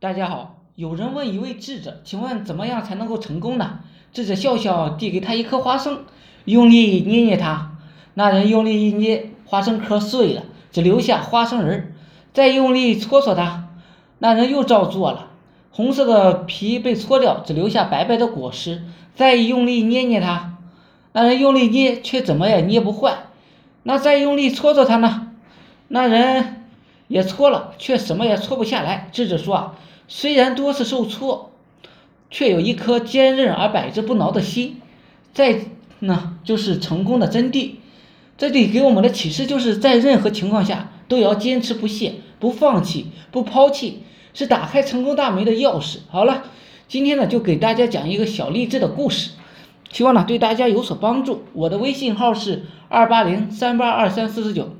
大家好，有人问一位智者，请问怎么样才能够成功呢？智者笑笑递给他一颗花生，用力捏捏它。那人用力一捏，花生壳碎了，只留下花生仁儿。再用力搓搓它，那人又照做了，红色的皮被搓掉，只留下白白的果实。再用力捏捏它，那人用力捏，却怎么也捏不坏。那再用力搓搓它呢？那人也搓了，却什么也搓不下来。智者说啊，虽然多次受挫，却有一颗坚韧而百折不挠的心。再呢，就是成功的真谛。这里给我们的启示就是在任何情况下都要坚持不懈，不放弃，不抛弃，是打开成功大门的钥匙。好了。今天呢，就给大家讲一个小励志的故事，希望呢对大家有所帮助。我的微信号是二八零三八二三四四九。